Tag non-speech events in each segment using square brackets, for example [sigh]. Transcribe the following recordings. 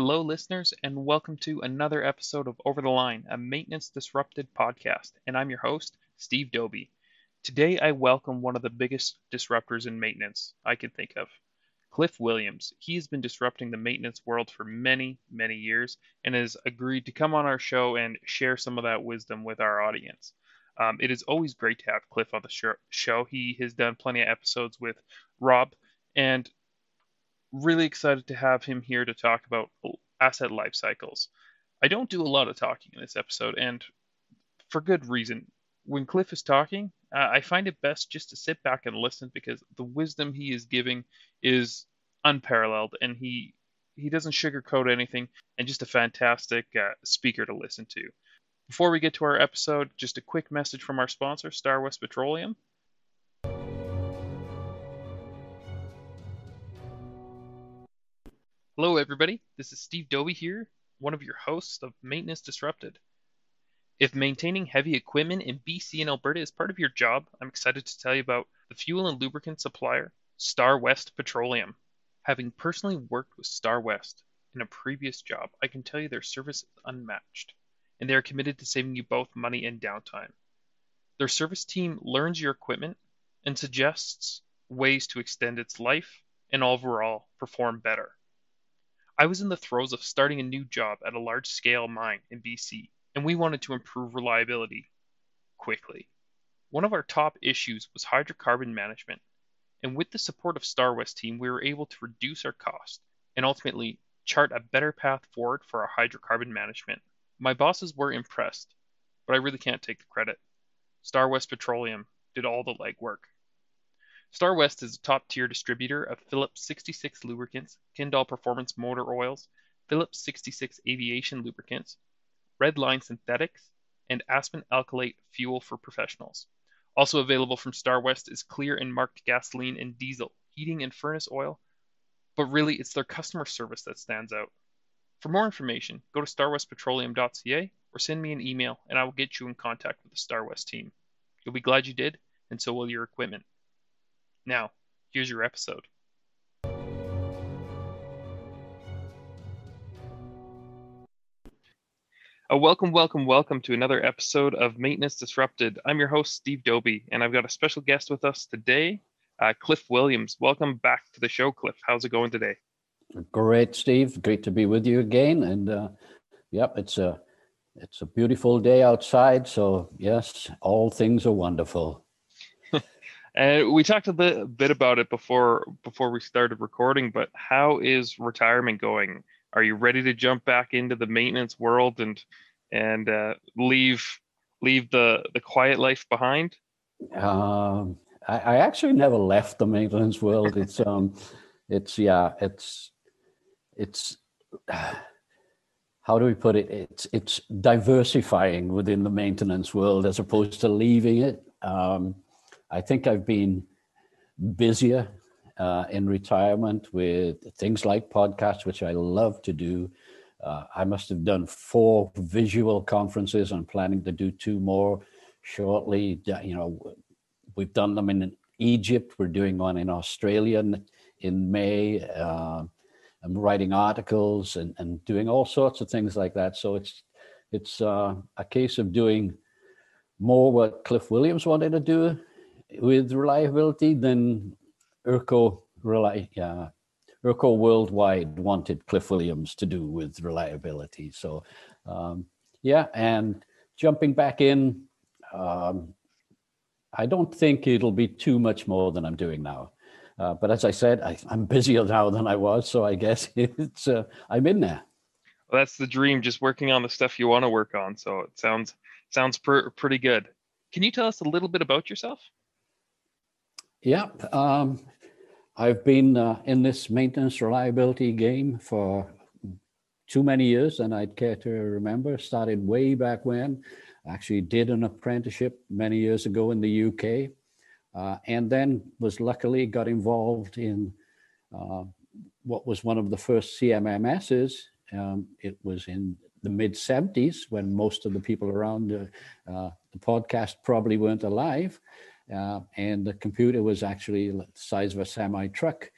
Hello, listeners, and welcome to another episode of Over the Line, a maintenance disrupted podcast. And I'm your host, Steve Doby. Today, I welcome one of the biggest disruptors in maintenance I could think of, Cliff Williams. He has been disrupting the maintenance world for many, many years and has agreed to come on our show and share some of that wisdom with our audience. Um, it is always great to have Cliff on the show. He has done plenty of episodes with Rob, and really excited to have him here to talk about asset life cycles. I don't do a lot of talking in this episode, and for good reason. When Cliff is talking, uh, I find it best just to sit back and listen because the wisdom he is giving is unparalleled, and he he doesn't sugarcoat anything, and just a fantastic uh, speaker to listen to. Before we get to our episode, just a quick message from our sponsor, Star West Petroleum. Hello, everybody. This is Steve Doby here, one of your hosts of Maintenance Disrupted. If maintaining heavy equipment in BC and Alberta is part of your job, I'm excited to tell you about the fuel and lubricant supplier, Star West Petroleum. Having personally worked with Star West in a previous job, I can tell you their service is unmatched, and they are committed to saving you both money and downtime. Their service team learns your equipment and suggests ways to extend its life and overall perform better. I was in the throes of starting a new job at a large scale mine in BC, and we wanted to improve reliability quickly. One of our top issues was hydrocarbon management, and with the support of Star West team, we were able to reduce our cost and ultimately chart a better path forward for our hydrocarbon management. My bosses were impressed, but I really can't take the credit. Star West Petroleum did all the legwork. Star West is a top-tier distributor of Phillips 66 lubricants, Kendall Performance motor oils, Phillips 66 aviation lubricants, Redline synthetics, and Aspen alkylate fuel for professionals. Also available from Star West is clear and marked gasoline and diesel, heating and furnace oil, but really it's their customer service that stands out. For more information, go to starwestpetroleum.ca or send me an email and I will get you in contact with the Star West team. You'll be glad you did, and so will your equipment. Now, here's your episode. A welcome, welcome, welcome to another episode of Maintenance Disrupted. I'm your host, Steve Doby, and I've got a special guest with us today, uh, Cliff Williams. Welcome back to the show, Cliff. How's it going today? Great, Steve. Great to be with you again. And uh, yep, it's a it's a beautiful day outside. So yes, all things are wonderful. And we talked a bit, bit about it before before we started recording, but how is retirement going? Are you ready to jump back into the maintenance world and and uh, leave leave the the quiet life behind? Um, I, I, actually never left the maintenance world. It's um, it's yeah, it's it's. how do we put it? It's it's diversifying within the maintenance world as opposed to leaving it. Um, I think I've been busier uh, in retirement with things like podcasts, which I love to do. Uh, I must have done four visual conferences. I'm planning to do two more shortly. You know, we've done them in Egypt. We're doing one in Australia in May. Uh, I'm writing articles and, and doing all sorts of things like that. So it's it's uh, a case of doing more what Cliff Williams wanted to do with reliability than ERCO rely yeah ERCO worldwide wanted Cliff Williams to do with reliability. So um, yeah, and jumping back in, um, I don't think it'll be too much more than I'm doing now. Uh, but as I said, I, am busier now than I was, so I guess [laughs] it's uh, I'm in there. Well, that's the dream, just working on the stuff you want to work on. So it sounds sounds pr- pretty good. Can you tell us a little bit about yourself? Yeah, um, I've been uh, in this maintenance reliability game for too many years than I'd care to remember. Started way back when. Actually, did an apprenticeship many years ago in the UK, uh, and then was luckily got involved in uh, what was one of the first CMMSs. Um, it was in the mid 70s when most of the people around uh, the podcast probably weren't alive. Uh, and the computer was actually the size of a semi truck.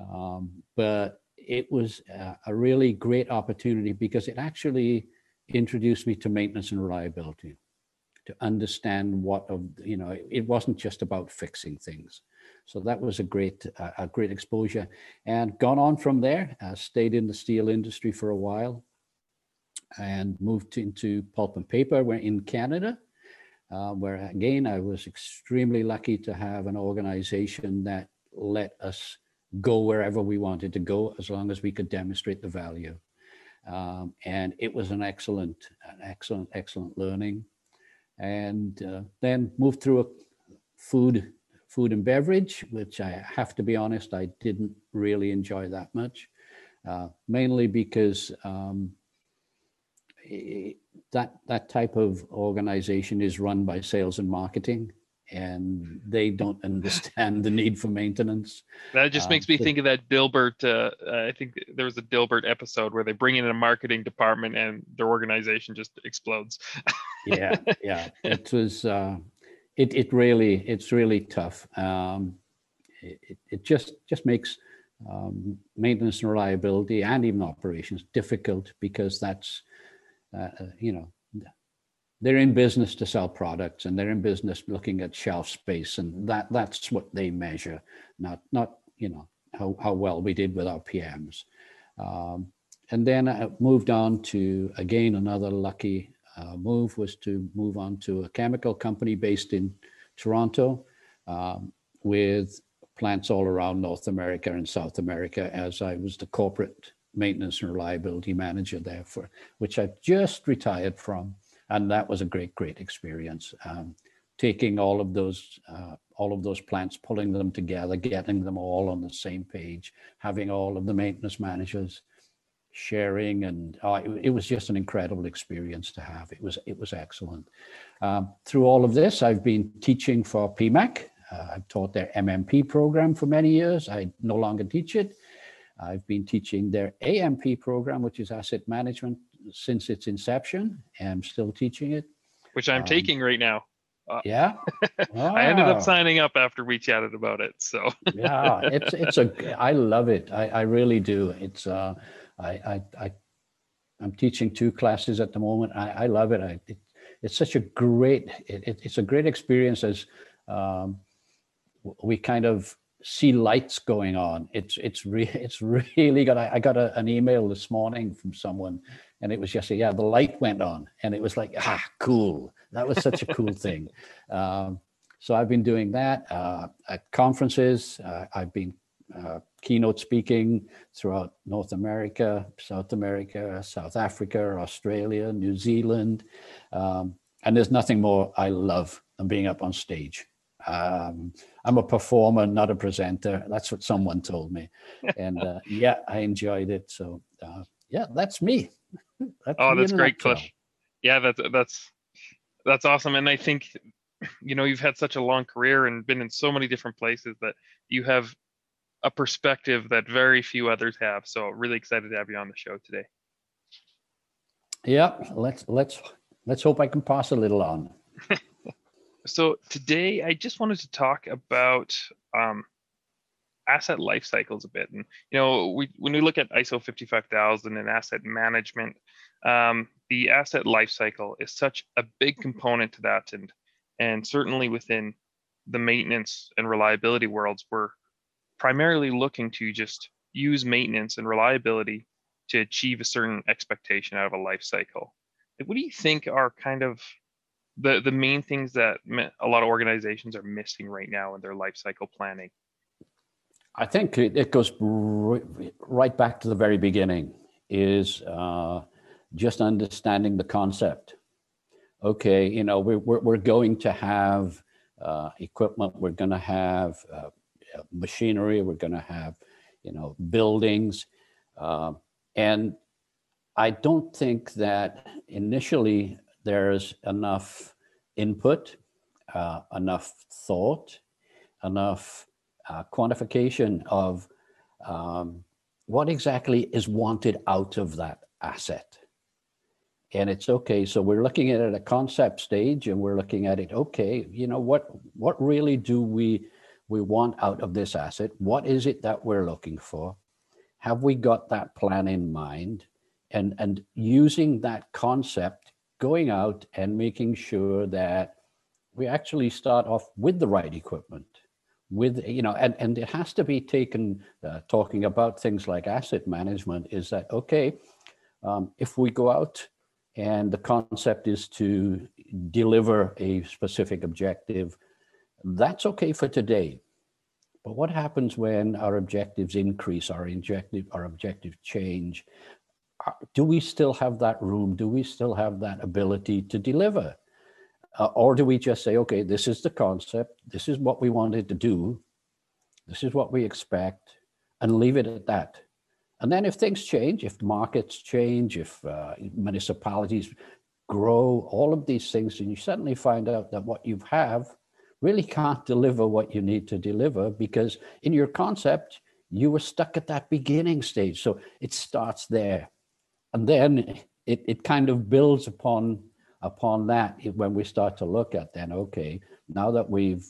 Um, but it was uh, a really great opportunity because it actually introduced me to maintenance and reliability to understand what of you know it wasn't just about fixing things. So that was a great uh, a great exposure. And gone on from there uh, stayed in the steel industry for a while and moved into pulp and paper. We're in canada uh, where again i was extremely lucky to have an organization that let us go wherever we wanted to go as long as we could demonstrate the value. Um, and it was an excellent an excellent excellent learning. And uh, then moved through a food food and beverage, which I have to be honest, I didn't really enjoy that much, uh, mainly because um, that that type of organization is run by sales and marketing, and they don't [laughs] understand the need for maintenance. That just makes me think of that Dilbert. Uh, I think there was a Dilbert episode where they bring in a marketing department and their organization just explodes. [laughs] yeah, yeah, it was. Uh, it it really it's really tough. Um, it, it just just makes um, maintenance and reliability and even operations difficult because that's uh, uh you know they're in business to sell products and they're in business looking at shelf space and that that's what they measure not not you know how, how well we did with our pms um, and then i moved on to again another lucky uh, move was to move on to a chemical company based in toronto um, with plants all around north america and south america as i was the corporate maintenance and reliability manager there for which i just retired from and that was a great, great experience. Um, taking all of those, uh, all of those plants, pulling them together, getting them all on the same page, having all of the maintenance managers sharing, and uh, it, it, was just an incredible experience to have. It was, it was excellent. Um, through all of this, I've been teaching for PEMAC. Uh, I've taught their MMP program for many years. I no longer teach it. I've been teaching their AMP program, which is asset management since its inception. I'm still teaching it. Which I'm um, taking right now. Uh, yeah. [laughs] I ended up signing up after we chatted about it. So [laughs] yeah, it's it's a I love it. I, I really do. It's uh I I I I'm teaching two classes at the moment. I, I love it. I it, it's such a great it, it, it's a great experience as um, we kind of see lights going on. It's it's re- [laughs] it's really good. I, I got a, an email this morning from someone and it was just yeah the light went on and it was like ah cool. That was such a cool [laughs] thing. Um, so i've been doing that uh, at conferences. Uh, i've been uh, keynote speaking throughout north america south america south africa australia new zealand. Um, and there's nothing more i love than being up on stage um, i'm a performer not a presenter that's what someone told me [laughs] and uh, yeah i enjoyed it so uh, yeah that's me [laughs] that's oh, that's great, Cliff. Yeah, that's that's that's awesome. And I think you know you've had such a long career and been in so many different places that you have a perspective that very few others have. So really excited to have you on the show today. Yeah, let's let's let's hope I can pass a little on. [laughs] so today I just wanted to talk about um, asset life cycles a bit. And you know, we when we look at ISO 55000 and asset management, um, the asset life cycle is such a big component to that, and and certainly within the maintenance and reliability worlds, we're primarily looking to just use maintenance and reliability to achieve a certain expectation out of a life cycle. What do you think are kind of the the main things that a lot of organizations are missing right now in their life cycle planning? I think it goes right back to the very beginning is uh, just understanding the concept. Okay, you know, we're, we're, going to have uh, equipment, we're going to have uh, machinery, we're going to have, you know, buildings. Uh, and I don't think that initially there's enough input, uh, enough thought, enough uh, quantification of um, what exactly is wanted out of that asset. And it's okay. So we're looking at it at a concept stage, and we're looking at it. Okay, you know what? What really do we we want out of this asset? What is it that we're looking for? have we got that plan in mind and and using that concept going out and making sure that we actually start off with the right equipment with you know and and it has to be taken uh, talking about things like asset management is that okay um, if we go out and the concept is to deliver a specific objective that's okay for today. But what happens when our objectives increase our objective our objective change do we still have that room do we still have that ability to deliver uh, or do we just say, okay, this is the concept, this is what we wanted to do, this is what we expect, and leave it at that? And then if things change, if markets change, if uh, municipalities grow, all of these things, and you suddenly find out that what you have really can't deliver what you need to deliver because in your concept, you were stuck at that beginning stage. So it starts there. And then it, it kind of builds upon upon that, when we start to look at then, okay, now that we've,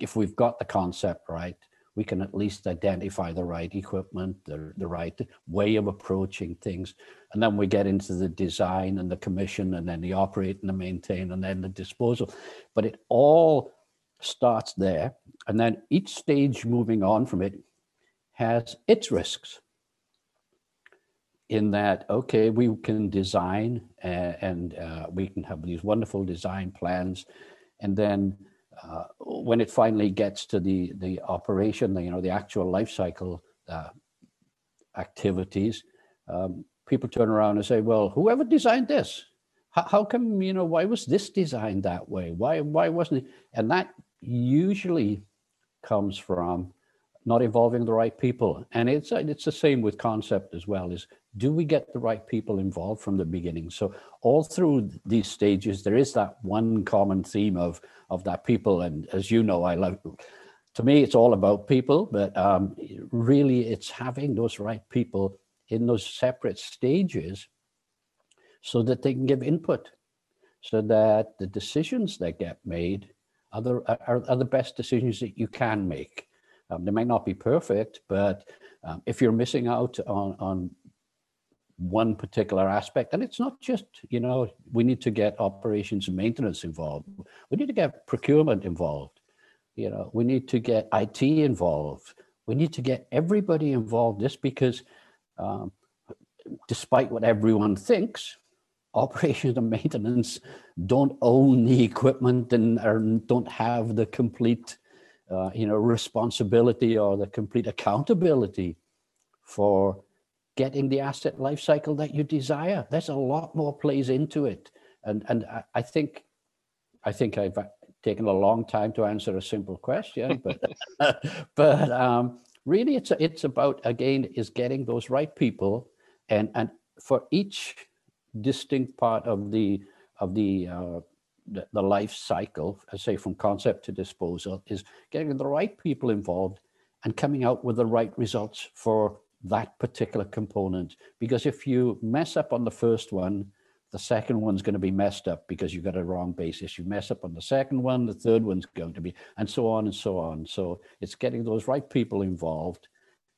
if we've got the concept right, we can at least identify the right equipment, the, the right way of approaching things. And then we get into the design and the commission and then the operate and the maintain and then the disposal. But it all starts there. And then each stage moving on from it has its risks in that okay we can design uh, and uh, we can have these wonderful design plans. And then uh, when it finally gets to the the operation the, you know the actual life cycle uh, activities um, people turn around and say well whoever designed this? How, how come you know why was this designed that way? Why why wasn't it? And that usually comes from not involving the right people. And it's it's the same with concept as well is do we get the right people involved from the beginning? So all through these stages there is that one common theme of of that people. And as you know i love to me it's all about people but um, really it's having those right people in those separate stages so that they can give input so that the decisions that get made are the, are, are the best decisions that you can make um, they might not be perfect but um, if you're missing out on, on one particular aspect. And it's not just, you know, we need to get operations and maintenance involved. We need to get procurement involved. You know, we need to get IT involved. We need to get everybody involved just because um, despite what everyone thinks, [laughs] operations and maintenance don't own the equipment and don't have the complete, uh, you know, responsibility or the complete accountability for getting the asset life cycle that you desire. There's a lot more plays into it. And, and I, think I think I've taken a long time to answer a simple question, but [laughs] [laughs] but um, really it's it's about again is getting those right people and and for each distinct part of the of the uh, the, the life cycle, I say from concept to disposal, is getting the right people involved and coming out with the right results for that particular component. Because if you mess up on the first one, the second one's going to be messed up because you've got a wrong basis. You mess up on the second one, the third one's going to be, and so on and so on. So it's getting those right people involved,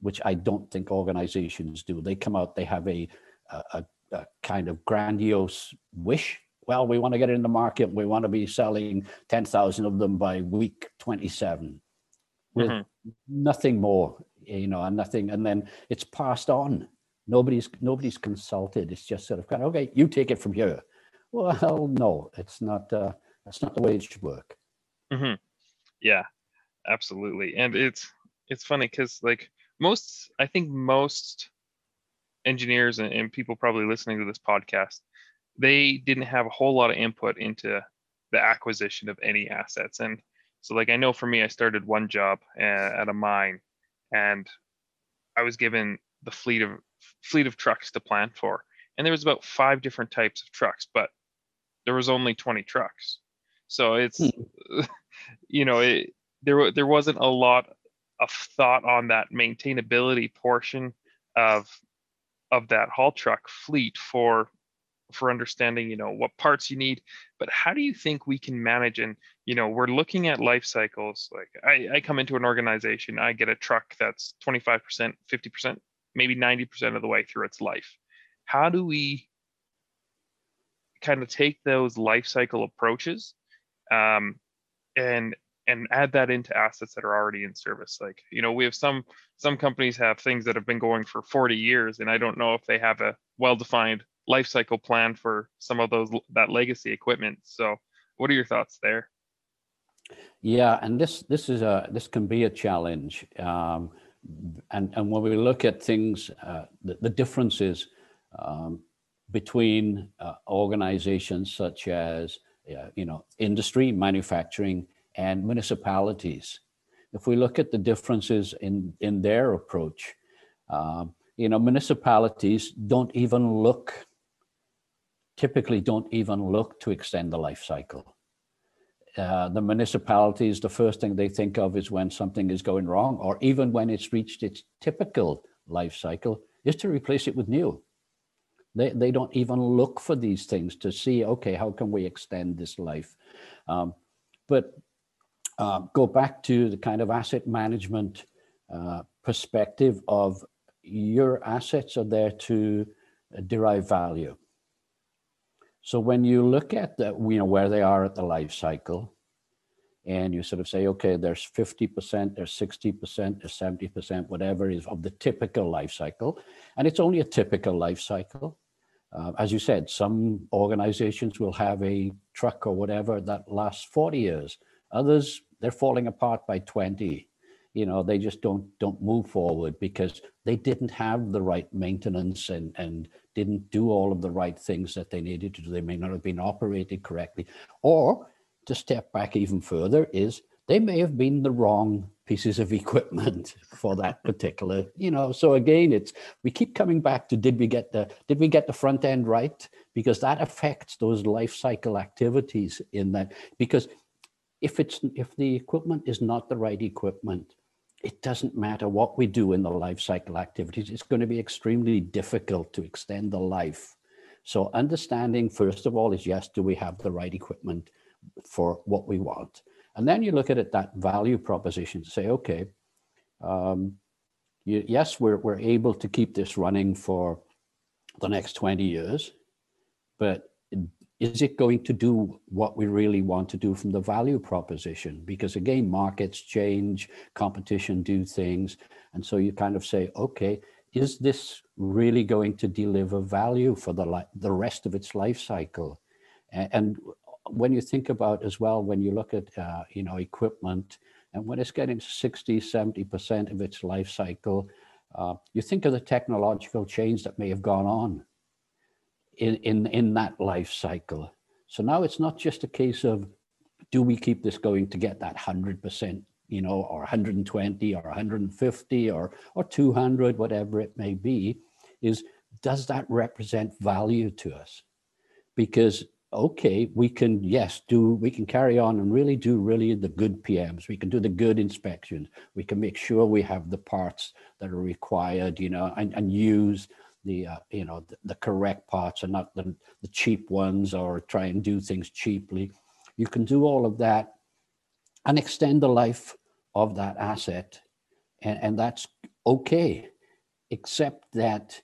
which I don't think organizations do. They come out, they have a, a, a kind of grandiose wish. Well, we want to get in the market. We want to be selling 10,000 of them by week 27 with mm-hmm. nothing more you know, and nothing, and then it's passed on. Nobody's nobody's consulted. It's just sort of kind of okay, you take it from here. Well, no, it's not. Uh, that's not the way it should work. Mm-hmm. Yeah, absolutely, and it's it's funny because like most, I think most engineers and, and people probably listening to this podcast, they didn't have a whole lot of input into the acquisition of any assets and so like i know for me i started one job uh, at a mine and I was given the fleet of fleet of trucks to plan for, and there was about five different types of trucks, but there was only 20 trucks. So it's hmm. [laughs] you know it, there there wasn't a lot of thought on that maintainability portion of of that haul truck fleet for for understanding you know what parts you need but how do you think we can manage and you know we're looking at life cycles like i, I come into an organization i get a truck that's 25% 50% maybe 90% of the way through its life. How do we kind of take those life cycle approaches um, and and add that into assets that are already in service like you know we have some some companies have things that have been going for 40 years and i don't know if they have a well defined life cycle plan for some of those that legacy equipment so what are your thoughts there yeah and this this is a this can be a challenge um, and and when we look at things uh, the, the differences um, between uh, organizations such as uh, you know industry manufacturing and municipalities. If we look at the differences in, in their approach, um, you know, municipalities don't even look, typically don't even look to extend the life cycle. Uh, the municipalities, the first thing they think of is when something is going wrong, or even when it's reached its typical life cycle, is to replace it with new. They, they don't even look for these things to see, okay, how can we extend this life? Um, but uh, go back to the kind of asset management uh, perspective of your assets are there to derive value. So when you look at the, you know, where they are at the life cycle, and you sort of say, okay, there's 50%, there's 60%, there's 70%, whatever is of the typical life cycle. And it's only a typical life cycle. Uh, as you said, some organizations will have a truck or whatever that lasts 40 years. Others they're falling apart by 20 you know they just don't don't move forward because they didn't have the right maintenance and and didn't do all of the right things that they needed to do they may not have been operated correctly. Or to step back even further is they may have been the wrong pieces of [laughs] equipment for that particular you know. So again it's we keep coming back to did we get the did we get the front end right? Because that affects those life cycle activities in that because if it's if the equipment is not the right equipment, it doesn't matter what we do in the life cycle activities. It's going to be extremely difficult to extend the life. So understanding first of all is yes, do we have the right equipment for what we want? And then you look at it that value proposition. Say, okay, um, you, yes, we're we're able to keep this running for the next 20 years, but is it going to do what we really want to do from the value proposition? Because again, markets change, competition do things. And so you kind of say, okay, is this really going to deliver value for the, the rest of its life cycle? And when you think about as well, when you look at, uh, you know, equipment, and when it's getting 60, 70% of its life cycle, uh, you think of the technological change that may have gone on in, in, in that life cycle. So now it's not just a case of do we keep this going to get that 100%, you know, or 120 or 150 or, or 200, whatever it may be, is does that represent value to us? Because okay, we can, yes, do, we can carry on and really do really the good PMs. We can do the good inspections. We can make sure we have the parts that are required, you know, and, and use the uh, you know the, the, correct parts and not the, the cheap ones or try and do things cheaply. You can do all of that and extend the life of that asset and, and that's okay except that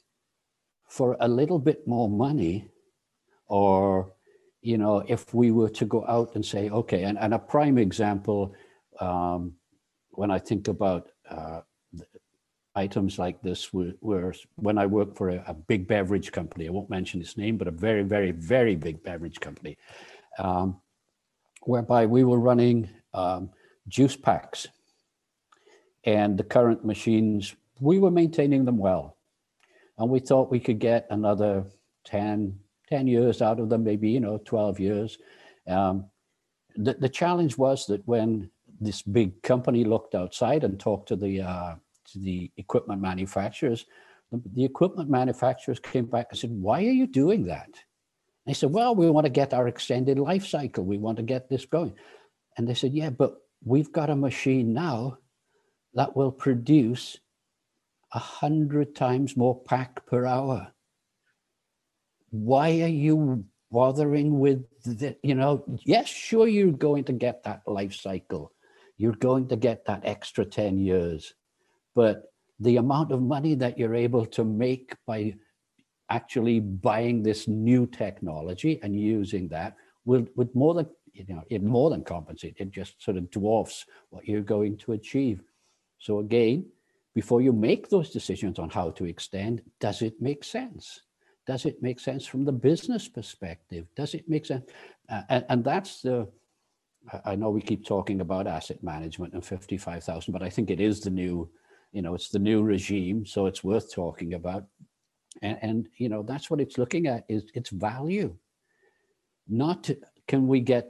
for a little bit more money or you know if we were to go out and say okay and, and a prime example um, when i think about uh, items like this were, were when I worked for a, a, big beverage company. I won't mention its name, but a very, very, very big beverage company, um, whereby we were running um, juice packs. And the current machines, we were maintaining them well. And we thought we could get another 10, 10 years out of them, maybe, you know, 12 years. Um, the, the challenge was that when this big company looked outside and talked to the uh, to the equipment manufacturers. The, equipment manufacturers came back and said, why are you doing that? They said, well, we want to get our extended life cycle. We want to get this going. And they said, yeah, but we've got a machine now that will produce a hundred times more pack per hour. Why are you bothering with the, you know, yes, sure, you're going to get that life cycle. You're going to get that extra 10 years. But the amount of money that you're able to make by actually buying this new technology and using that will would more than you know it more than compensate. It just sort of dwarfs what you're going to achieve. So again before you make those decisions on how to extend does it make sense? Does it make sense from the business perspective? Does it make sense? Uh, and, and that's the i know we keep talking about asset management and 55000 but i think it is the new you know it's the new regime so it's worth talking about. And, and you know that's what it's looking at is its value. Not to, can we get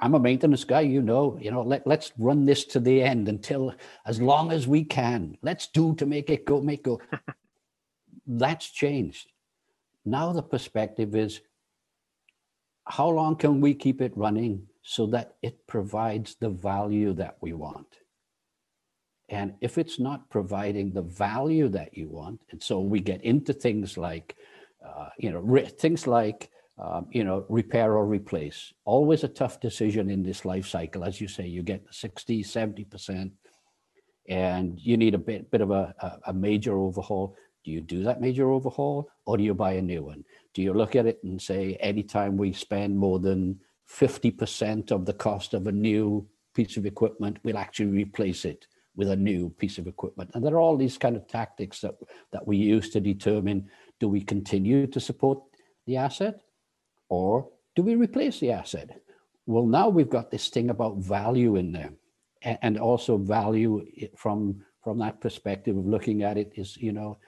i'm a maintenance guy you know you know let, let's run this to the end until as long as we can. Let's do to make it go make go. [laughs] That's changed. Now the perspective is how long can we keep it running so that it provides the value that we want and if it's not providing the value that you want, and so we get into things like, uh, you know, re- things like, um, you know, repair or replace. Always a tough decision in this life cycle. As you say, you get 60, 70%, and you need a bit, bit of a, a, a major overhaul. Do you do that major overhaul or do you buy a new one? Do you look at it and say, anytime we spend more than 50% of the cost of a new piece of equipment, we'll actually replace it? With a new piece of equipment. And there are all these kind of tactics that, that we use to determine do we continue to support the asset or do we replace the asset? Well, now we've got this thing about value in there and also value from from that perspective of looking at it is you know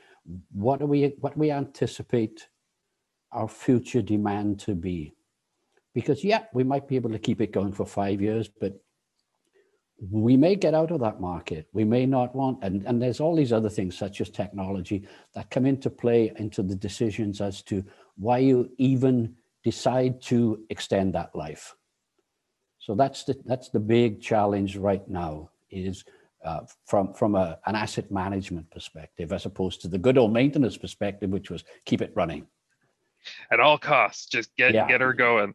what do we what we anticipate our future demand to be because yeah we might be able to keep it going for five years but we may get out of that market. We may not want, and, and there's all these other things such as technology that come into play into the decisions as to why you even decide to extend that life. So that's the that's the big challenge right now is uh, from from a, an asset management perspective as opposed to the good old maintenance perspective, which was keep it running at all costs. Just get yeah. get her going.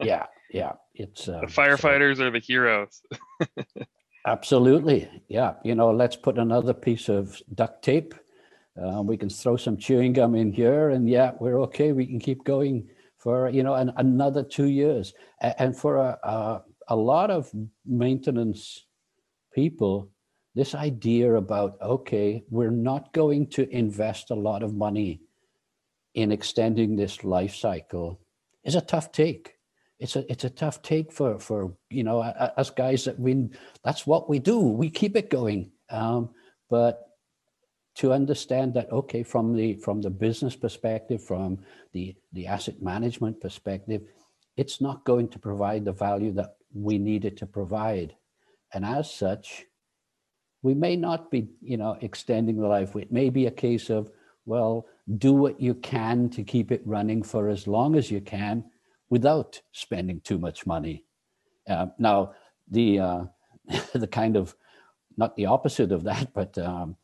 yeah, yeah, it's uh, the firefighters so, are the heroes. [laughs] absolutely, yeah. You know, let's put another piece of duct tape. Uh, we can throw some chewing gum in here, and yeah, we're okay. We can keep going for you know an, another two years. And for a, a, a lot of maintenance people, this idea about okay, we're not going to invest a lot of money in extending this life cycle is a tough take it's a it's a tough take for for you know us guys that we that's what we do. We keep it going. Um, but to understand that okay from the from the business perspective from the the asset management perspective it's not going to provide the value that we need it to provide. And as such we may not be you know extending the life. It may be a case of well do what you can to keep it running for as long as you can without spending too much money. Uh, now, the uh, [laughs] the kind of not the opposite of that, but um,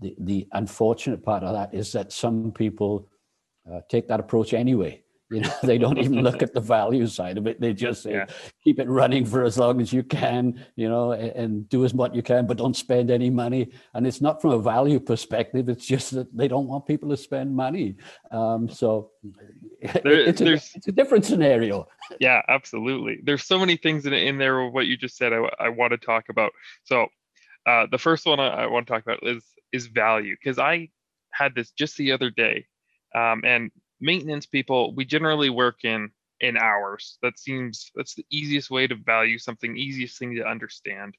the the unfortunate part of that is that some people uh, take that approach anyway. You know, [laughs] they don't even look at the value side of it. They just say, yeah. keep it running for as long as you can, you know, and, and, do as much you can, but don't spend any money. And it's not from a value perspective. It's just that they don't want people to spend money. Um, so there, it's, a, it's, a, different scenario. [laughs] Yeah, absolutely. There's so many things in, in there. Of what you just said, I, I want to talk about. So uh, the first one I, I want to talk about is is value because I had this just the other day, um, and maintenance people we generally work in in hours. That seems that's the easiest way to value something easiest thing to understand.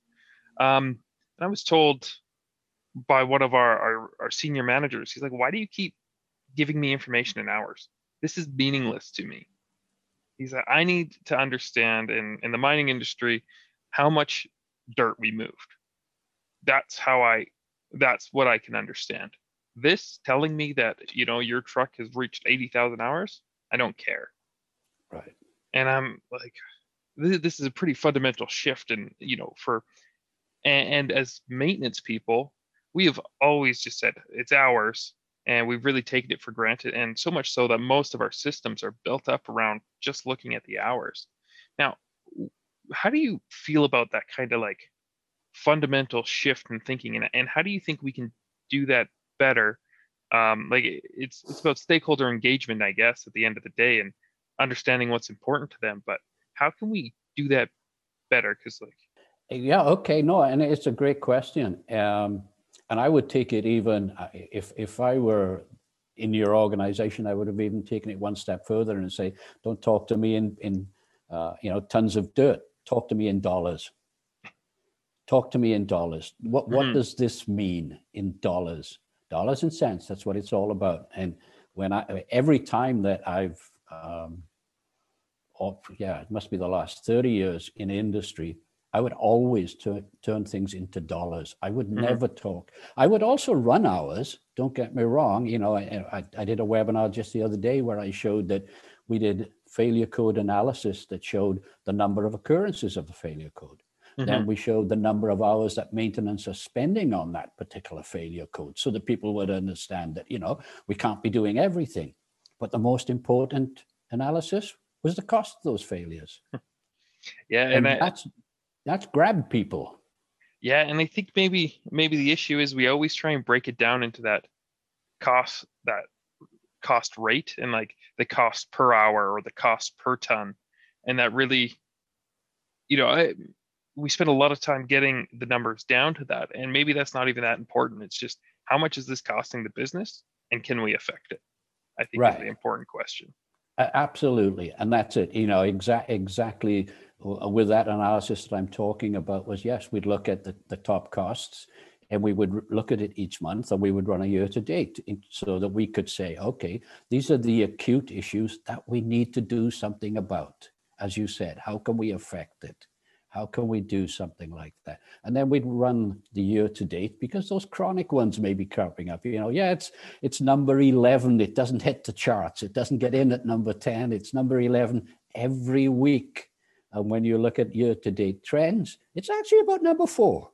Um, and i was told by one of our, our, our senior managers he's like why do you keep giving me information in hours? This is meaningless to me. He's like i need to understand in in the mining industry how much dirt we moved. That's how i that's what i can understand this telling me that you know your truck has reached 80,000 hours, I don't care. Right. And I'm like this, this is a pretty fundamental shift and you know for and, and as maintenance people, we have always just said it's hours and we've really taken it for granted and so much so that most of our systems are built up around just looking at the hours. Now, how do you feel about that kind of like fundamental shift in thinking and, and how do you think we can do that better? Um, like it's it's about stakeholder engagement, I guess, at the end of the day, and understanding what's important to them. But how can we do that better? Because like, yeah, okay, no, and it's a great question. Um, and I would take it even uh, if if I were in your organization, I would have even taken it one step further and say, don't talk to me in in uh, you know tons of dirt. Talk to me in dollars. Talk to me in dollars. What what mm-hmm. does this mean in dollars? Dollars and cents. That's what it's all about. And when I every time that I've um, oh, yeah, it must be the last 30 years in industry, I would always turn turn things into dollars. I would mm-hmm. never talk. I would also run hours. Don't get me wrong. You know, I, I, I, did a webinar just the other day where I showed that we did failure code analysis that showed the number of occurrences of the failure code. Mm-hmm. Then we showed the number of hours that maintenance are spending on that particular failure code so that people would understand that, you know, we can't be doing everything. But the most important analysis was the cost of those failures. [laughs] Yeah, and, and I, that's that's grab people. Yeah, and I think maybe maybe the issue is we always try and break it down into that cost that cost rate and like the cost per hour or the cost per ton, and that really, you know, I, we spend a lot of time getting the numbers down to that, and maybe that's not even that important. It's just how much is this costing the business, and can we affect it? I think right. is the important question. Absolutely, and that's it. You know, exa- exactly uh, with that analysis that I'm talking about was yes, we'd look at the, the top costs and we would look at it each month and we would run a year to date so that we could say, okay, these are the acute issues that we need to do something about. As you said, how can we affect it? How can we do something like that? And then we'd run the year to date because those chronic ones may be cropping up. You know, yeah, it's it's number 11. It doesn't hit the charts. It doesn't get in at number 10. It's number 11 every week. And when you look at year to date trends, it's actually about number four.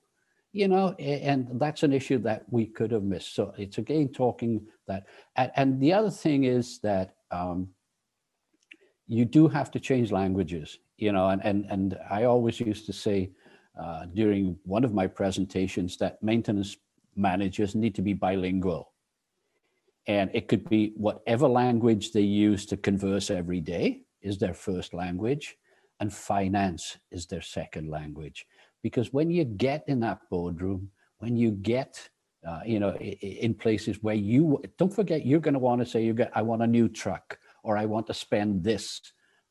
You know, and that's an issue that we could have missed. So it's again talking that. And, and the other thing is that um, you do have to change languages you know, and, and, and I always used to say uh, during one of my presentations that maintenance managers need to be bilingual. And it could be whatever language they use to converse every day is their first language, and finance is their second language. Because when you get in that boardroom, when you get uh, you know, in places where you don't forget, you're going to want to say, "You got, I want a new truck," or "I want to spend this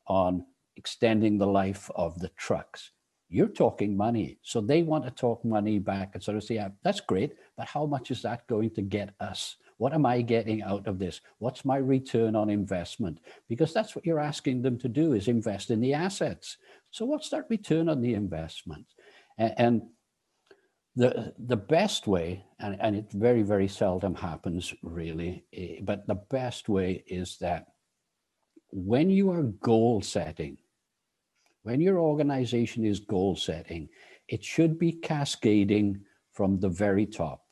on extending the life of the trucks. You're talking money. So they want to talk money back and sort of say, yeah, that's great, but how much is that going to get us? What am I getting out of this? What's my return on investment? Because that's what you're asking them to do is invest in the assets. So what's that return on the investment? And, and the the best way, and, and it very, very seldom happens really, eh, but the best way is that when you are goal setting, when your organization is goal setting, it should be cascading from the very top.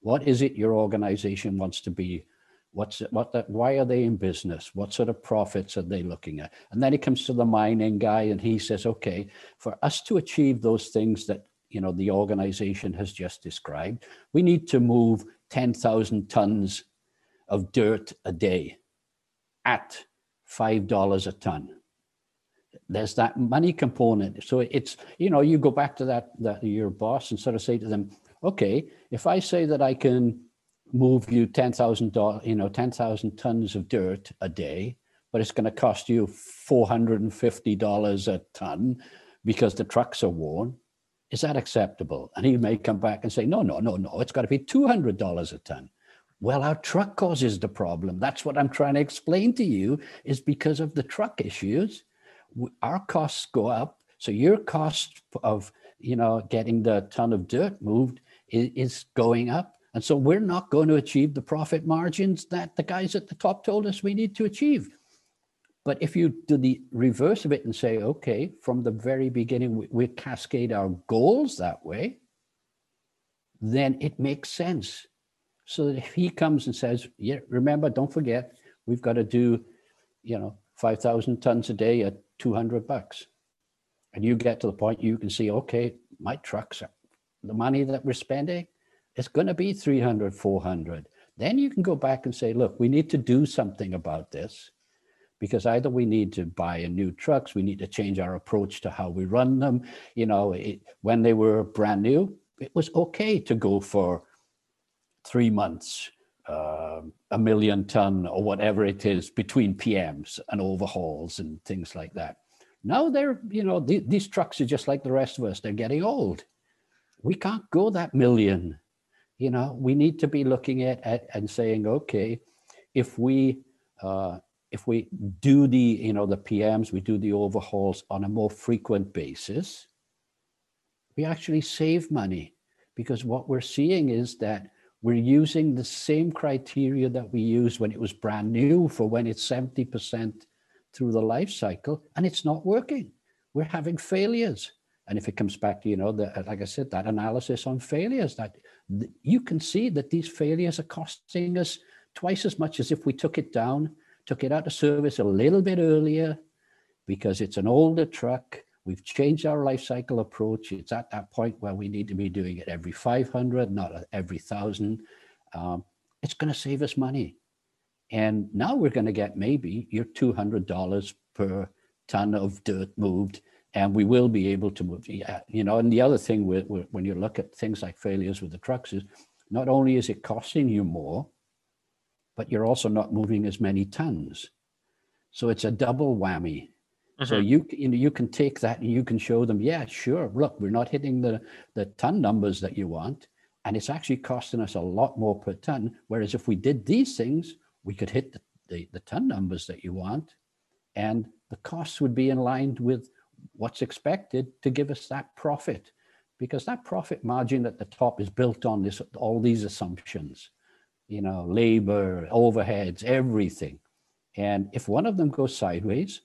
What is it your organization wants to be? What's it, what that, why are they in business? What sort of profits are they looking at? And then it comes to the mining guy and he says, okay, for us to achieve those things that you know the organization has just described, we need to move 10,000 tons of dirt a day at $5 a ton there's that money component. So it's, you know, you go back to that, that your boss and sort of say to them, okay, if I say that I can move you $10,000, you know, 10,000 tons of dirt a day, but it's going to cost you $450 a ton because the trucks are worn, is that acceptable? And he may come back and say, no, no, no, no, it's got to be $200 a ton. Well, our truck causes the problem. That's what I'm trying to explain to you is because of the truck issues our costs go up. So your cost of you know getting the ton of dirt moved is, is going up. And so we're not going to achieve the profit margins that the guys at the top told us we need to achieve. But if you do the reverse of it and say, okay, from the very beginning, we, we cascade our goals that way, then it makes sense. So that if he comes and says, yeah, remember, don't forget, we've got to do, you know, 5,000 tons a day at 200 bucks. And you get to the point you can see, okay, my trucks, the money that we're spending it's going to be 300, 400. Then you can go back and say, look, we need to do something about this because either we need to buy new trucks, we need to change our approach to how we run them. You know, it, when they were brand new, it was okay to go for three months, uh, a million ton or whatever it is between PMs and overhauls and things like that. Now they're, you know, th- these trucks are just like the rest of us. They're getting old. We can't go that million. You know, we need to be looking at, at and saying, okay, if we uh, if we do the you know the PMs, we do the overhauls on a more frequent basis, we actually save money because what we're seeing is that we're using the same criteria that we used when it was brand new for when it's 70% through the life cycle and it's not working. We're having failures. And if it comes back to, you know, the, like I said, that analysis on failures, that you can see that these failures are costing us twice as much as if we took it down took it out of service a little bit earlier because it's an older truck. We've changed our life cycle approach. It's at that point where we need to be doing it every 500, not every 1,000. Um, it's going to save us money. And now we're going to get maybe your $200 per ton of dirt moved, and we will be able to move. Yeah, you know, and the other thing with, with, when you look at things like failures with the trucks is not only is it costing you more, but you're also not moving as many tons. So it's a double whammy. Mm-hmm. So you you know you can take that and you can show them, yeah, sure. Look, we're not hitting the the ton numbers that you want, and it's actually costing us a lot more per ton. Whereas if we did these things, we could hit the, the, the ton numbers that you want, and the costs would be in line with what's expected to give us that profit, because that profit margin at the top is built on this all these assumptions you know, labor, overheads, everything. And if one of them goes sideways,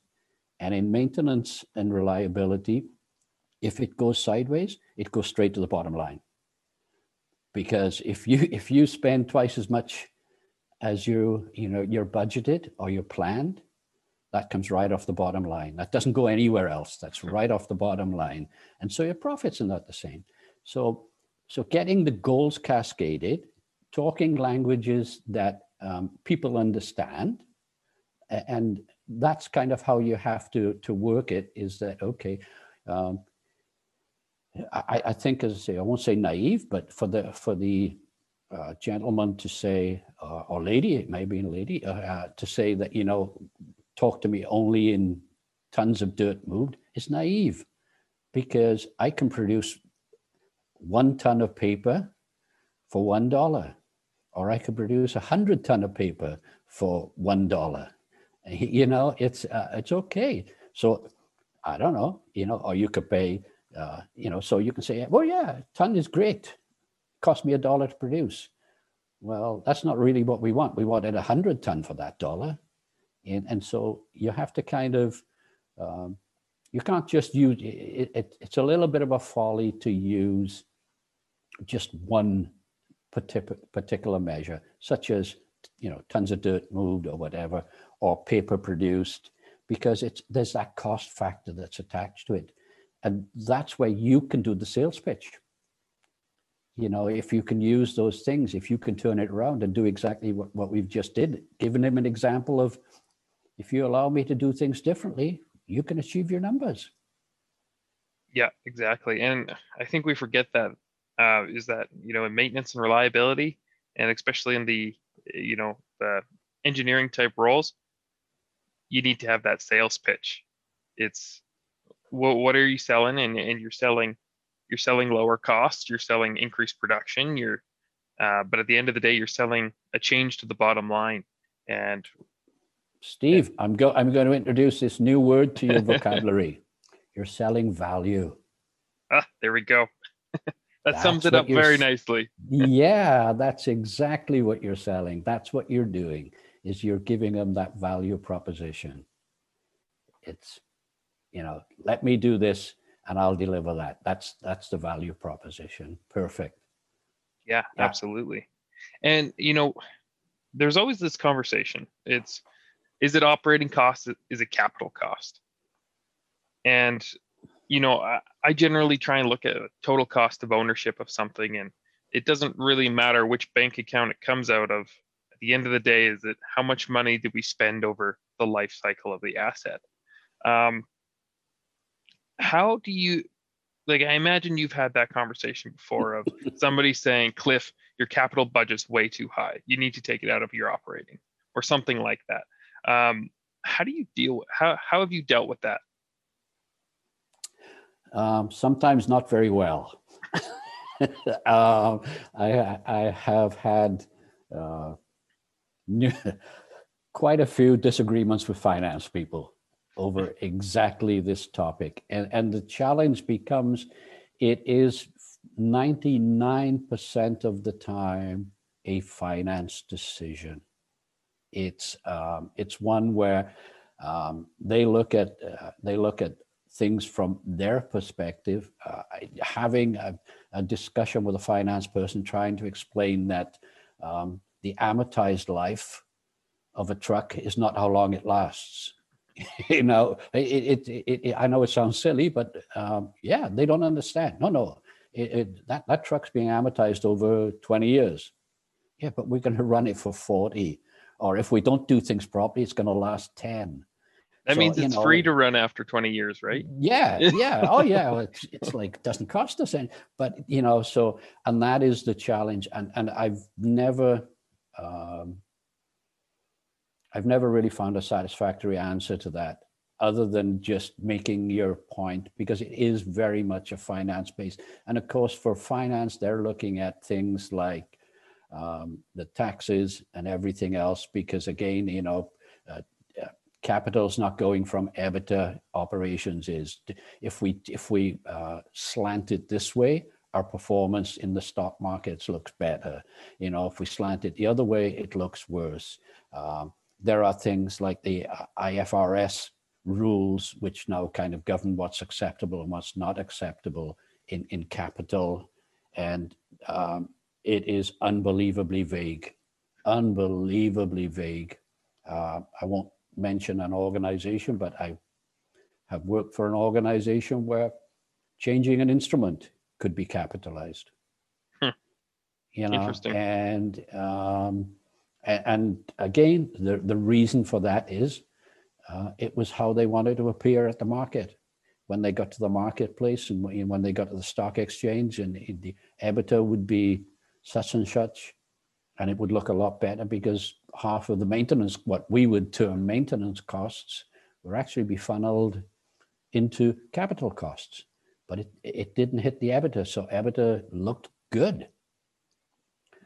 and in maintenance and reliability, if it goes sideways, it goes straight to the bottom line. Because if you [laughs] if you spend twice as much as you you know you're budgeted or you're planned, that comes right off the bottom line. That doesn't go anywhere else. That's right off the bottom line. And so your profits are not the same. So so getting the goals cascaded talking languages that um, people understand. And that's kind of how you have to, to work it is that, okay, um, I, I, think, as I say, I won't say naive, but for the, for the uh, gentleman to say, uh, or lady, it may be a lady, uh, uh, to say that, you know, talk to me only in tons of dirt moved is naive because I can produce one ton of paper for one dollar or I could produce a hundred ton of paper for one dollar. [laughs] You know, it's uh, it's okay. So I don't know, you know, or you could pay, uh, you know, so you can say, well, yeah, ton is great. Cost me a dollar to produce. Well, that's not really what we want. We wanted a hundred ton for that dollar, and and so you have to kind of. Um, you can't just use it, it, It's a little bit of a folly to use just one particular measure, such as you know tons of dirt moved or whatever, or paper produced, because it's there's that cost factor that's attached to it, and that's where you can do the sales pitch. You know, if you can use those things, if you can turn it around and do exactly what, what we've just did, giving him an example of, if you allow me to do things differently, you can achieve your numbers. Yeah, exactly. And I think we forget that uh, is that you know in maintenance and reliability, and especially in the you know the engineering type roles, you need to have that sales pitch. It's what what are you selling, and and you're selling you're selling lower costs, you're selling increased production, you're uh, but at the end of the day, you're selling a change to the bottom line. And Steve, yeah. I'm go I'm going to introduce this new word to your [laughs] vocabulary. you're selling value. Ah, there we go. [laughs] that that's sums it up very nicely yeah that's exactly what you're selling that's what you're doing is you're giving them that value proposition. It's you know let me do this and i'll deliver that. That's that's the value proposition. Perfect. Yeah, yeah. absolutely. And you know there's always this conversation. It's is it operating cost? Is it capital cost? And you know, I, I generally try and look at total cost of ownership of something and it doesn't really matter which bank account it comes out of. The end of the day, is that how much money did we spend over the life cycle of the asset? Um, how do you like i imagine you've had that conversation before of [laughs] somebody saying cliff your capital budget's way too high. You need to take it out of your operating or something like that. Um, how do you deal with how, how have you dealt with that? Um, sometimes not very well. [laughs] Um, I, I have had uh, [laughs] quite a few disagreements with finance people over exactly this topic. And, and the challenge becomes it is 99% of the time a finance decision. It's, um, it's one where um, they look at uh, they look at things from their perspective. Uh, having a, a, discussion with a finance person trying to explain that um, the amortized life of a truck is not how long it lasts. [laughs] you know, it, it, it, I know it sounds silly, but um, yeah, they don't understand. No, no, it, that, that truck's being amortized over 20 years. Yeah, but we're going to run it for 40. Or if we don't do things properly, it's going to last 10. That so, means it's you know, free to run after 20 years, right? Yeah, [laughs] yeah. oh, yeah. It's, it's like, doesn't cost us any. But, you know, so, and that is the challenge. And, and I've never, um, I've never really found a satisfactory answer to that other than just making your point because it is very much a finance base. And of course, for finance, they're looking at things like um, the taxes and everything else because again, you know, uh, uh, capital is not going from EBITDA operations is if we if we uh, slant it this way, our performance in the stock markets looks better. You know, if we slant it the other way, it looks worse. Um, there are things like the uh, IFRS rules, which now kind of govern what's acceptable and what's not acceptable in, in capital. And um, it is unbelievably vague, unbelievably vague. Uh, I won't mention an organization, but I have worked for an organization where changing an instrument could be capitalized. Hmm. You know, and um, and again, the, the reason for that is uh, it was how they wanted to appear at the market. When they got to the marketplace and when they got to the stock exchange and the EBITDA would be such and such, and it would look a lot better because half of the maintenance, what we would term maintenance costs, were actually be funneled into capital costs. But it, it didn't hit the EBITDA, so EBITDA looked good.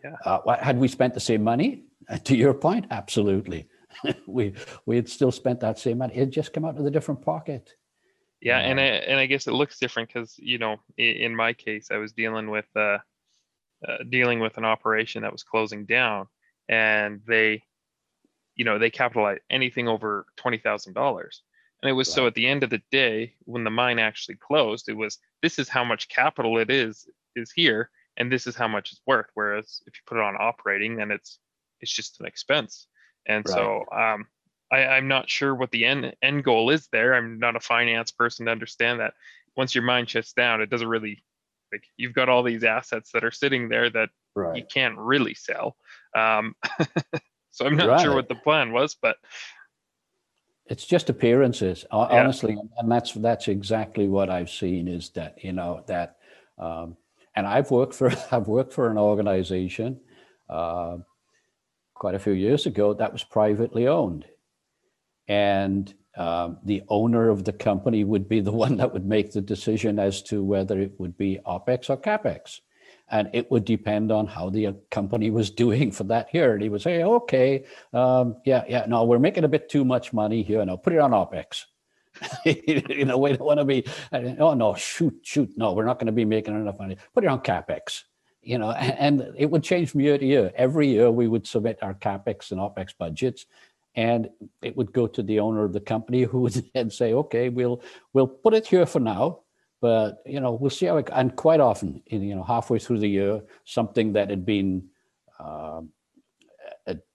Yeah. Uh, had we spent the same money? [laughs] to your point, absolutely. [laughs] we we had still spent that same money. It just come out of a different pocket. Yeah, and I and I guess it looks different because you know, in my case, I was dealing with uh, uh, dealing with an operation that was closing down, and they, you know, they capitalized anything over twenty thousand dollars. And it was right. so at the end of the day, when the mine actually closed, it was this is how much capital it is is here, and this is how much it's worth. Whereas if you put it on operating, then it's it's just an expense. And right. so um, I, I'm not sure what the end end goal is there. I'm not a finance person to understand that. Once your mind shuts down, it doesn't really like you've got all these assets that are sitting there that right. you can't really sell. Um, [laughs] so I'm not right. sure what the plan was, but it's just appearances, honestly, yeah. and that's that's exactly what I've seen. Is that you know that, um, and I've worked for [laughs] I've worked for an organization. Uh, quite a few years ago that was privately owned. And um, the owner of the company would be the [laughs] one that would make the decision as to whether it would be OPEX or CAPEX. And it would depend on how the company was [laughs] doing for that year. And he would say, okay, um, yeah, yeah, no, we're making a bit too much money here. No, put it on OPEX. you know, we don't want to be, oh, no, shoot, shoot. No, we're not going to be making enough money. Put it on CAPEX you know, and it would change from year to year. Every year we would submit our capex and opex budgets, and it would go to the owner of the company who would [laughs] then say, "Okay, we'll we'll put it here for now, but you know, we'll see how it." And quite often, in, you know, halfway through the year, something that had been uh,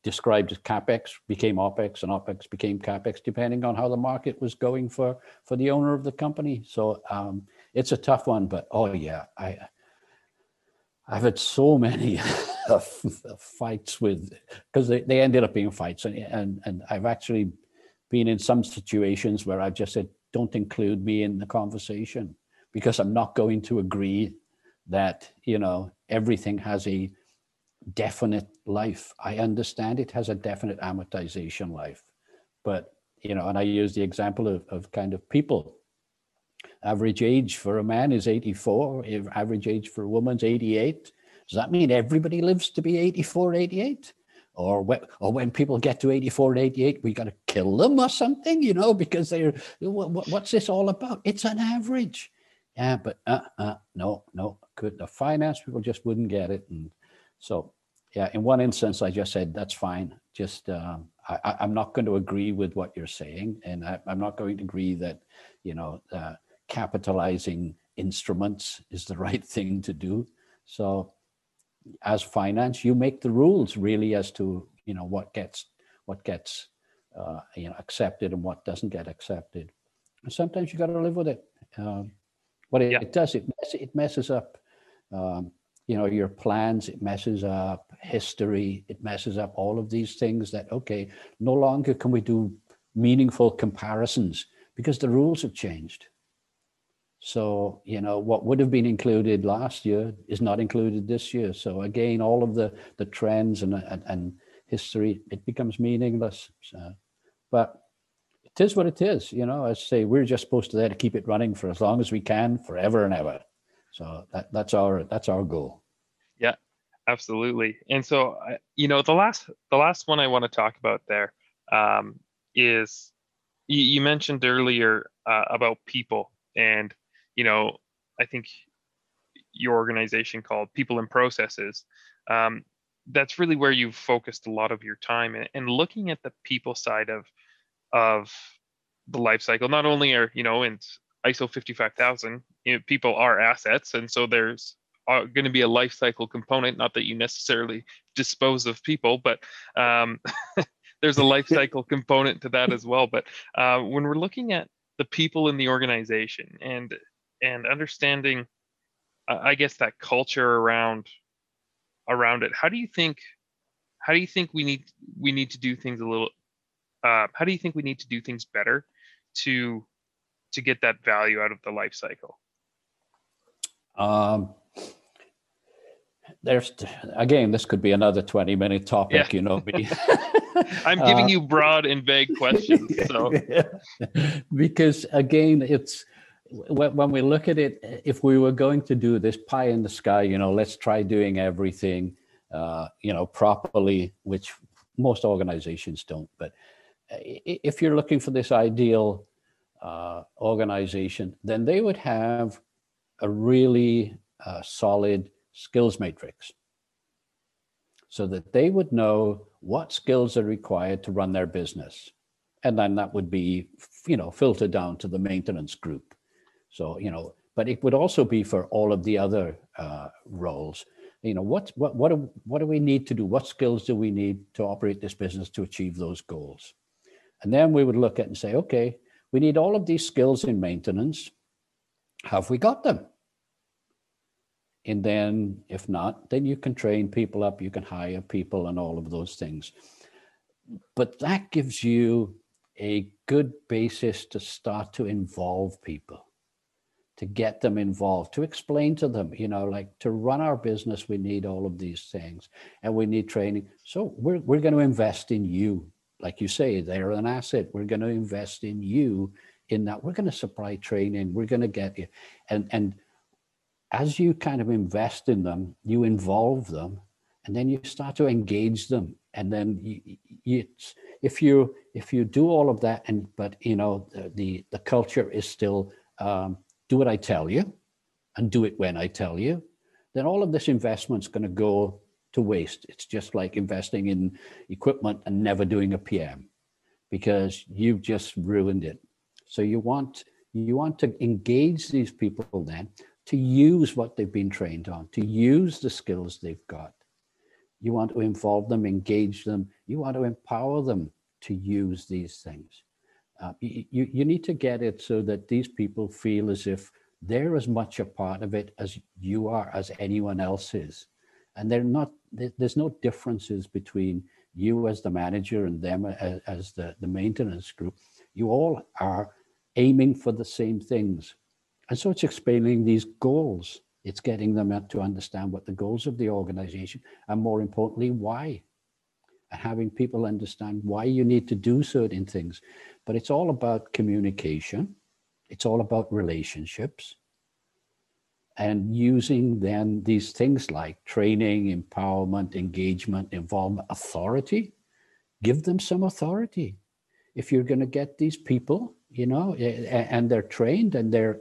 described as capex became opex, and opex became capex, depending on how the market was going for for the owner of the company. So um, it's a tough one, but oh yeah, I I've had so many [laughs] fights with because they, they ended up being fights and, and and I've actually been in some situations where I've just said don't include me in the conversation because I'm not going to agree that you know everything has a definite life. I understand it has a definite amortization life, but you know, and I use the example of, of kind of people. Average age for a man is 84, average age for a woman's 88. Does that mean everybody lives to be 84, 88? Or when, or when people get to 84 88, we got to kill them or something, you know, because they're, what, what's this all about? It's an average. Yeah, but uh, uh, no, no, could the finance people just wouldn't get it. And so, yeah, in one instance, I just said, that's fine. Just, um, I, am not going to agree with what you're saying. And I, am not going to agree that, you know, uh, capitalizing instruments is the [laughs] right thing to do. So as finance, you make the rules really as to, you know, what gets, what gets, uh, you know, accepted and what doesn't get accepted. And sometimes you got to live with it. Um, what it, yeah. it does, it, mess, it messes up um, you know your plans it messes up history it messes up all of these things that okay no longer can we do meaningful comparisons because the rules have changed. So you know what would have been included last year is not included this year. So again all of the the trends and and, and history it becomes meaningless. So, but it is what it is you know i say we're just supposed to there to keep it running for as long as we can forever and ever so that, that's our that's our goal. Yeah, absolutely. And so you know the last the last one I want to talk about there um, is you, you, mentioned earlier uh, about people, and you know I think your organization called People and Processes. Um, that's really where you've focused a lot of your time and, and looking at the people side of of the life cycle. Not only are you know in ISO 55000, you know, people are assets, and so there's uh, going to be a life cycle component. Not that you necessarily dispose of people, but um, [laughs] there's a life cycle component to that as well. But uh, when we're looking at the people in the organization and and understanding, uh, I guess that culture around around it, how do you think? How do you think we need we need to do things a little? Uh, how do you think we need to do things better to to get that value out of the life cycle? Um, there's again, this could be another 20 minute topic, yeah. you know. [laughs] I'm giving uh, you broad and vague questions. [laughs] So because again, it's when we look at it, if we were going to do this pie in the sky, you know, let's try doing everything, uh, you know, properly, which most organizations don't. But if you're looking for this ideal uh, organization, then they would have a really uh, solid skills matrix so that they would know what skills are required to run their business. And then that would be, you know, filtered down to the maintenance group. So, you know, but it would also be for all of the other uh, roles. You know, what, what, what, do, what do we need to do? What skills do we need to operate this business to achieve those goals? And then we would look at and say, okay, we need all of these skills in maintenance. Have we got them? And then, if not, then you can train people up, you can hire people, and all of those things. But that gives you a good basis to start to involve people, to get them involved, to explain to them, you know, like to run our business, we need all of these things and we need training. So we're, we're going to invest in you like you say, they're an asset. We're going to invest in you in that. We're going to supply training. We're going to get you. And, and as you kind of invest in them, you involve them, and then you start to engage them. And then you, you if you if you do all of that, and but you know the the, culture is still um, do what I tell you, and do it when I tell you, then all of this investment's going to go to waste. It's just like investing in equipment and never doing a PM because you've just ruined it. So you want you want to engage these people then to use what they've been trained on, to use the skills they've got. You want to involve them, engage them. You want to empower them to use these things. Uh, you, you need to get it so that these people feel as if they're as much a part of it as you are, as anyone else is. And they're not, there's no differences between you as the manager and them as, the, the maintenance group. You all are aiming for the same things. And so it's explaining these goals. It's getting them to understand what the goals of the organization and more importantly, why. And having people understand why you need to do certain things. But it's all about communication. It's all about relationships. And using then these things like training, empowerment, engagement, involvement, authority. Give them some authority. If you're going to get these people, you know, and they're trained and they're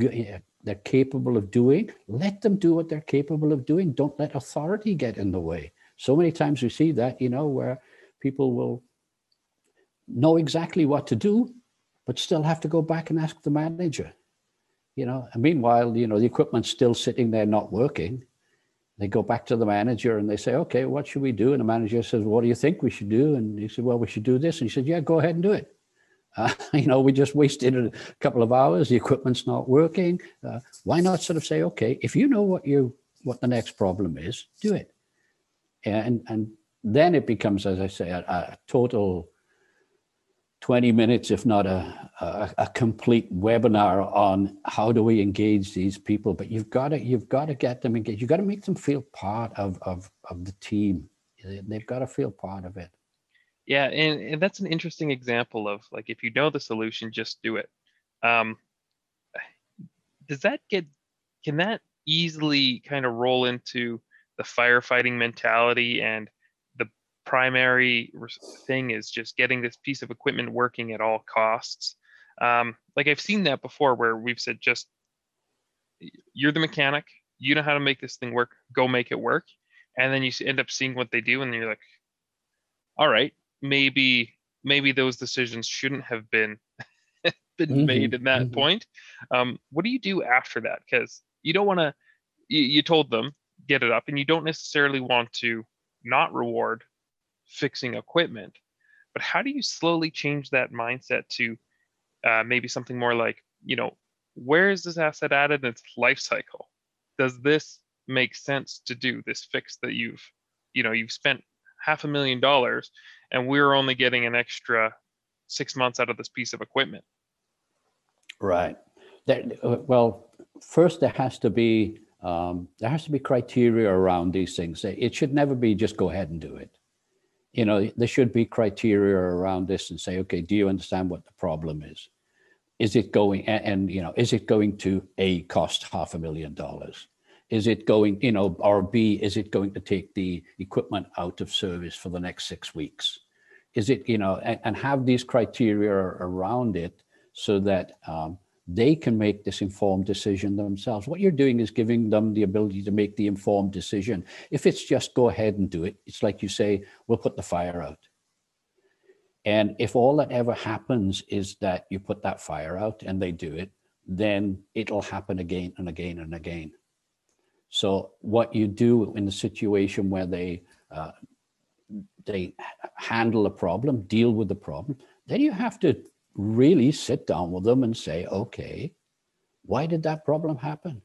eh, they're capable of doing, let them do what they're capable of doing. Don't let authority get in the way. So many times we see that, you know, where people will know exactly what to do, but still have to go back and ask the manager. You know, and meanwhile, you know, the equipment's still sitting there not working. They go back to the manager and they say, okay, what should we do? And the manager says, what do you think we should do? And he said, well, we should do this. And he said, yeah, go ahead and do it. [laughs] Uh, you know, we just wasted a couple of hours. The equipment's not working. Uh, why not sort of say, okay, if you know what you what the next problem is, do it. And and then it becomes, as I say, a, a total 20 minutes, if not a, a, a, complete webinar on how do we engage these people. But you've got to you've got to get them engaged. You've got to make them feel part of of, of the team. They've got to feel part of it. Yeah, and, and that's an interesting example of like if you know the solution, just do it. Um, does that get can that easily kind of roll into the firefighting mentality and primary thing is just getting this piece of equipment working at all costs? Um, like I've seen that before where we've said just you're the mechanic, you know how to make this thing work, go make it work, and then you end up seeing what they do, and you're like, all right, maybe maybe those decisions shouldn't have been [laughs] been mm-hmm, made in that mm-hmm. point. Um, what do you do after that? Because you don't want to. You, you told them get it up, and you don't necessarily want to not reward fixing equipment. But how do you slowly change that mindset to uh, maybe something more like, you know, where is this asset added in its life cycle? Does this make sense to do this fix that you've, you know, you've spent half a million dollars and we're only getting an extra six months out of this piece of equipment. Right. That, well, first there has to be um, there has to be criteria around these things. It should never be just go ahead and do it. You know, there should be criteria around this and say, okay, do you understand what the problem is? Is it going and, and you know, is it going to a cost half a million dollars? Is it going, you know, or B, is it going to take the equipment out of service for the next six weeks? Is it, you know, and, and have these criteria around it so that um, they can make this informed decision themselves. What you're doing is giving them the ability to make the informed decision. If it's just go ahead and do it, it's like you say, we'll put the fire out. And if all that ever happens is that you put that fire out and they do it, then it'll happen again and again and again. So what you do in the situation where they uh, they handle a problem, deal with the problem, then you have to really sit down with them and say, okay, why did that problem happen?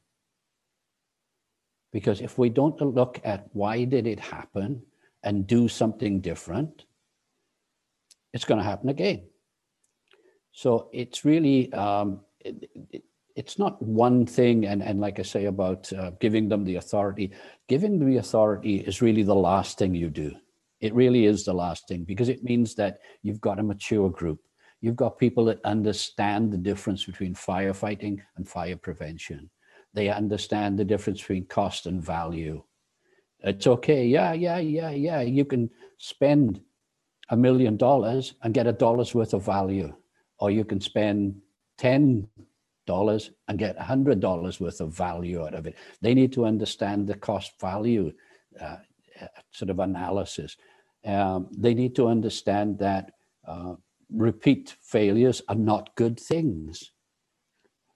Because if we don't look at why did it happen and do something different, it's going to happen again. So it's really um, it, it, it's not one thing and, and like i say about uh, giving them the authority giving the authority is really the last thing you do it really is the last thing because it means that you've got a mature group you've got people that understand the difference between firefighting and fire prevention they understand the difference between cost and value it's okay yeah yeah yeah yeah you can spend a million dollars and get a dollar's worth of value or you can spend 10 dollars and get a hundred dollars worth of value out of it. They need to understand the cost value uh, sort of analysis. Um, they need to understand that uh, repeat failures are not good things.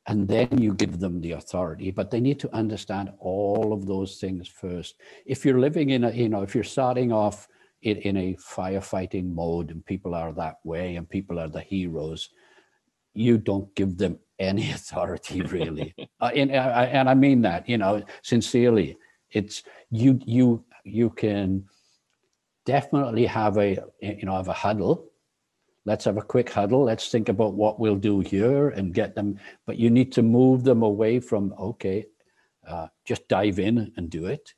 And then you give them the authority, but they need to understand all of those things first. If you're living in a, you know, if you're starting off in, in a firefighting mode and people are that way and people are the heroes, you don't give them any [laughs] authority really [laughs] uh, and, uh, and i mean that you know sincerely it's you you you can definitely have a you know have a huddle let's have a quick huddle. Let's think about what we'll do here and get them but you need to move them away from okay uh, just dive in and do it.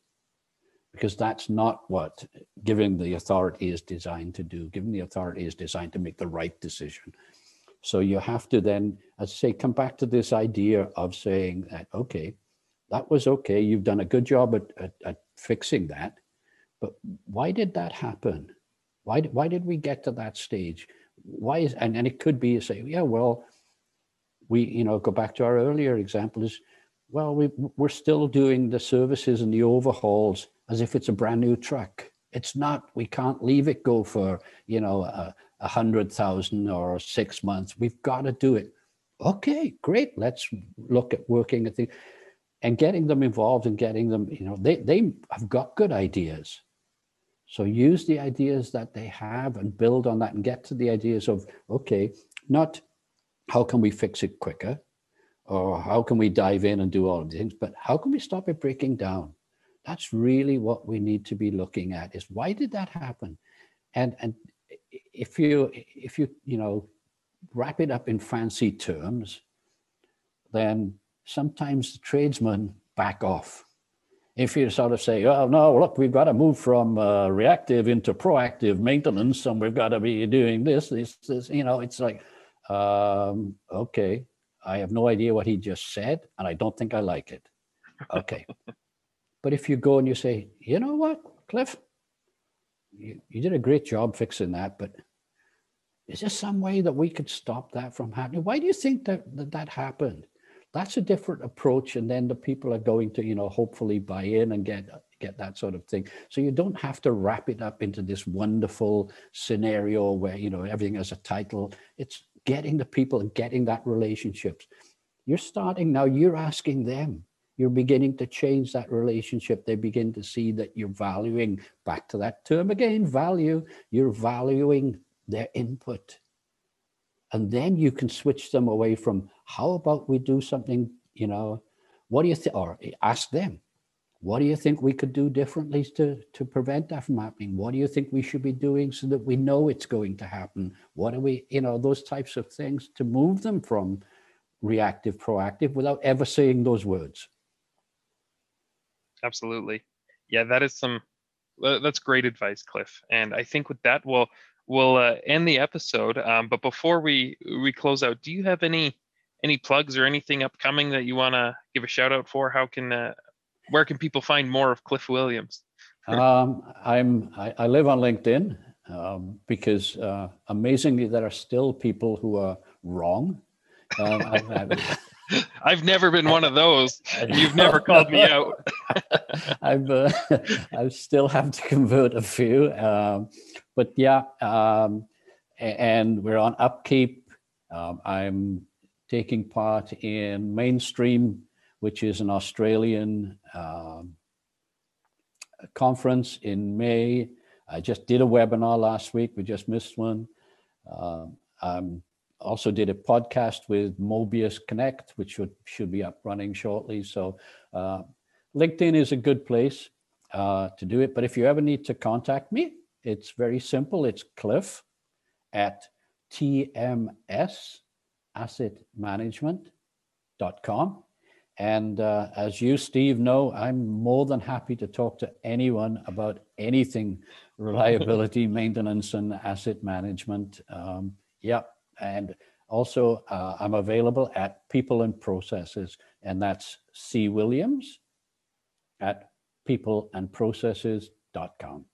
Because that's not what giving the authority is designed to do. Giving the authority is designed to make the right decision. So you have to then as I say come back to this idea of saying that okay that was okay. You've done a good job at, at, at fixing that. But why did that happen? Why, why did we get to that stage why is and, and it could be you say yeah well we you know go back to our earlier example is well we we're still doing the services and the overhauls as if it's a brand new truck. It's not. We can't leave it go for you know a, a hundred thousand or six months. We've got to do it. Okay great. Let's look at working at the and getting them involved and getting them you know they they have got good ideas so use the ideas that they have and build on that and get to the ideas of, okay, not how can we fix it quicker or how can we dive in and do all of these things, but how can we stop it breaking down? That's really what we need to be looking at is why did that happen? And and if you if you you know wrap it up in fancy terms, then sometimes the tradesmen back off if you sort of say, oh, no, look, we've got to move from uh, reactive into proactive maintenance and we've got to be doing this, this, this, you know, it's like, um, okay, I have no idea what he just said and I don't think I like it. Okay. [laughs] but if you go and you say, you know what, Cliff, you, you did a great job fixing that, but is there some way that we could stop that from happening? Why do you think that that, that happened? That's a different approach and then the people are going to you know hopefully buy in and get get that sort of thing. So you don't have to wrap it up into this wonderful scenario where you know everything has a title. It's getting the people and getting that relationships. You're starting now you're asking them. You're beginning to change that relationship. They begin to see that you're valuing back to that term again value. You're valuing their input. And then you can switch them away from how about we do something you know what do you think or ask them what do you think we could do differently to to prevent that from happening? What do you think we should be doing so that we know it's going to happen? What are we you know those types of things to move them from reactive proactive without ever saying those words. Absolutely. Yeah that is some that's great advice cliff. And i think with that we'll we'll uh, end the episode. Um, but before we we close out, do you have any any plugs or anything upcoming that you want to give a shout out for? How can uh, where can people find more of Cliff Williams? um, I'm I, I, live on LinkedIn um, because uh, amazingly there are still people who are wrong. Um, I've, I've, I've, never been one of those. You've [laughs] never called me out. [laughs] I've uh, I still have to convert a few, um, but yeah, um, and we're on upkeep. Um, I'm taking part in Mainstream, which is an Australian um, conference in May. I just did a webinar last week. We just missed one. Uh, I also did a podcast with Mobius Connect, which should, should be up running shortly. So uh, LinkedIn is a good place uh, to do it. But if you ever need to contact me, it's very simple. It's Cliff at tmsassetmanagement.com. And uh, as you, Steve, know, I'm more than happy to talk to anyone about anything [laughs] reliability, maintenance, and asset management. Um, yeah. And also, uh, I'm available at People and Processes, and that's C. Williams at peopleandprocesses.com.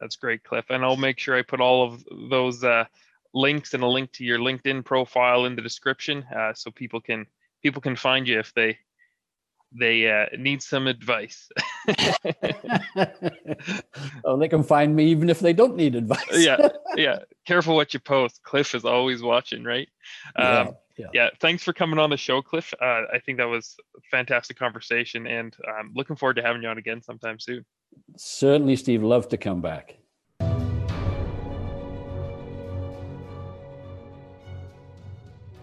That's great, Cliff. And I'll make sure I put all of those uh, links and a link to your LinkedIn profile in the description, uh, so people can people can find you if they they uh, need some advice. [laughs] oh, they can find me even if they don't need advice. yeah, [laughs] yeah. Careful what you post. Cliff is always watching, right? Yeah, um, yeah. yeah. Thanks for coming on the show, Cliff. Uh, I think that was a fantastic conversation, and I'm looking forward to having you on again sometime soon. Certainly, Steve. Love to come back.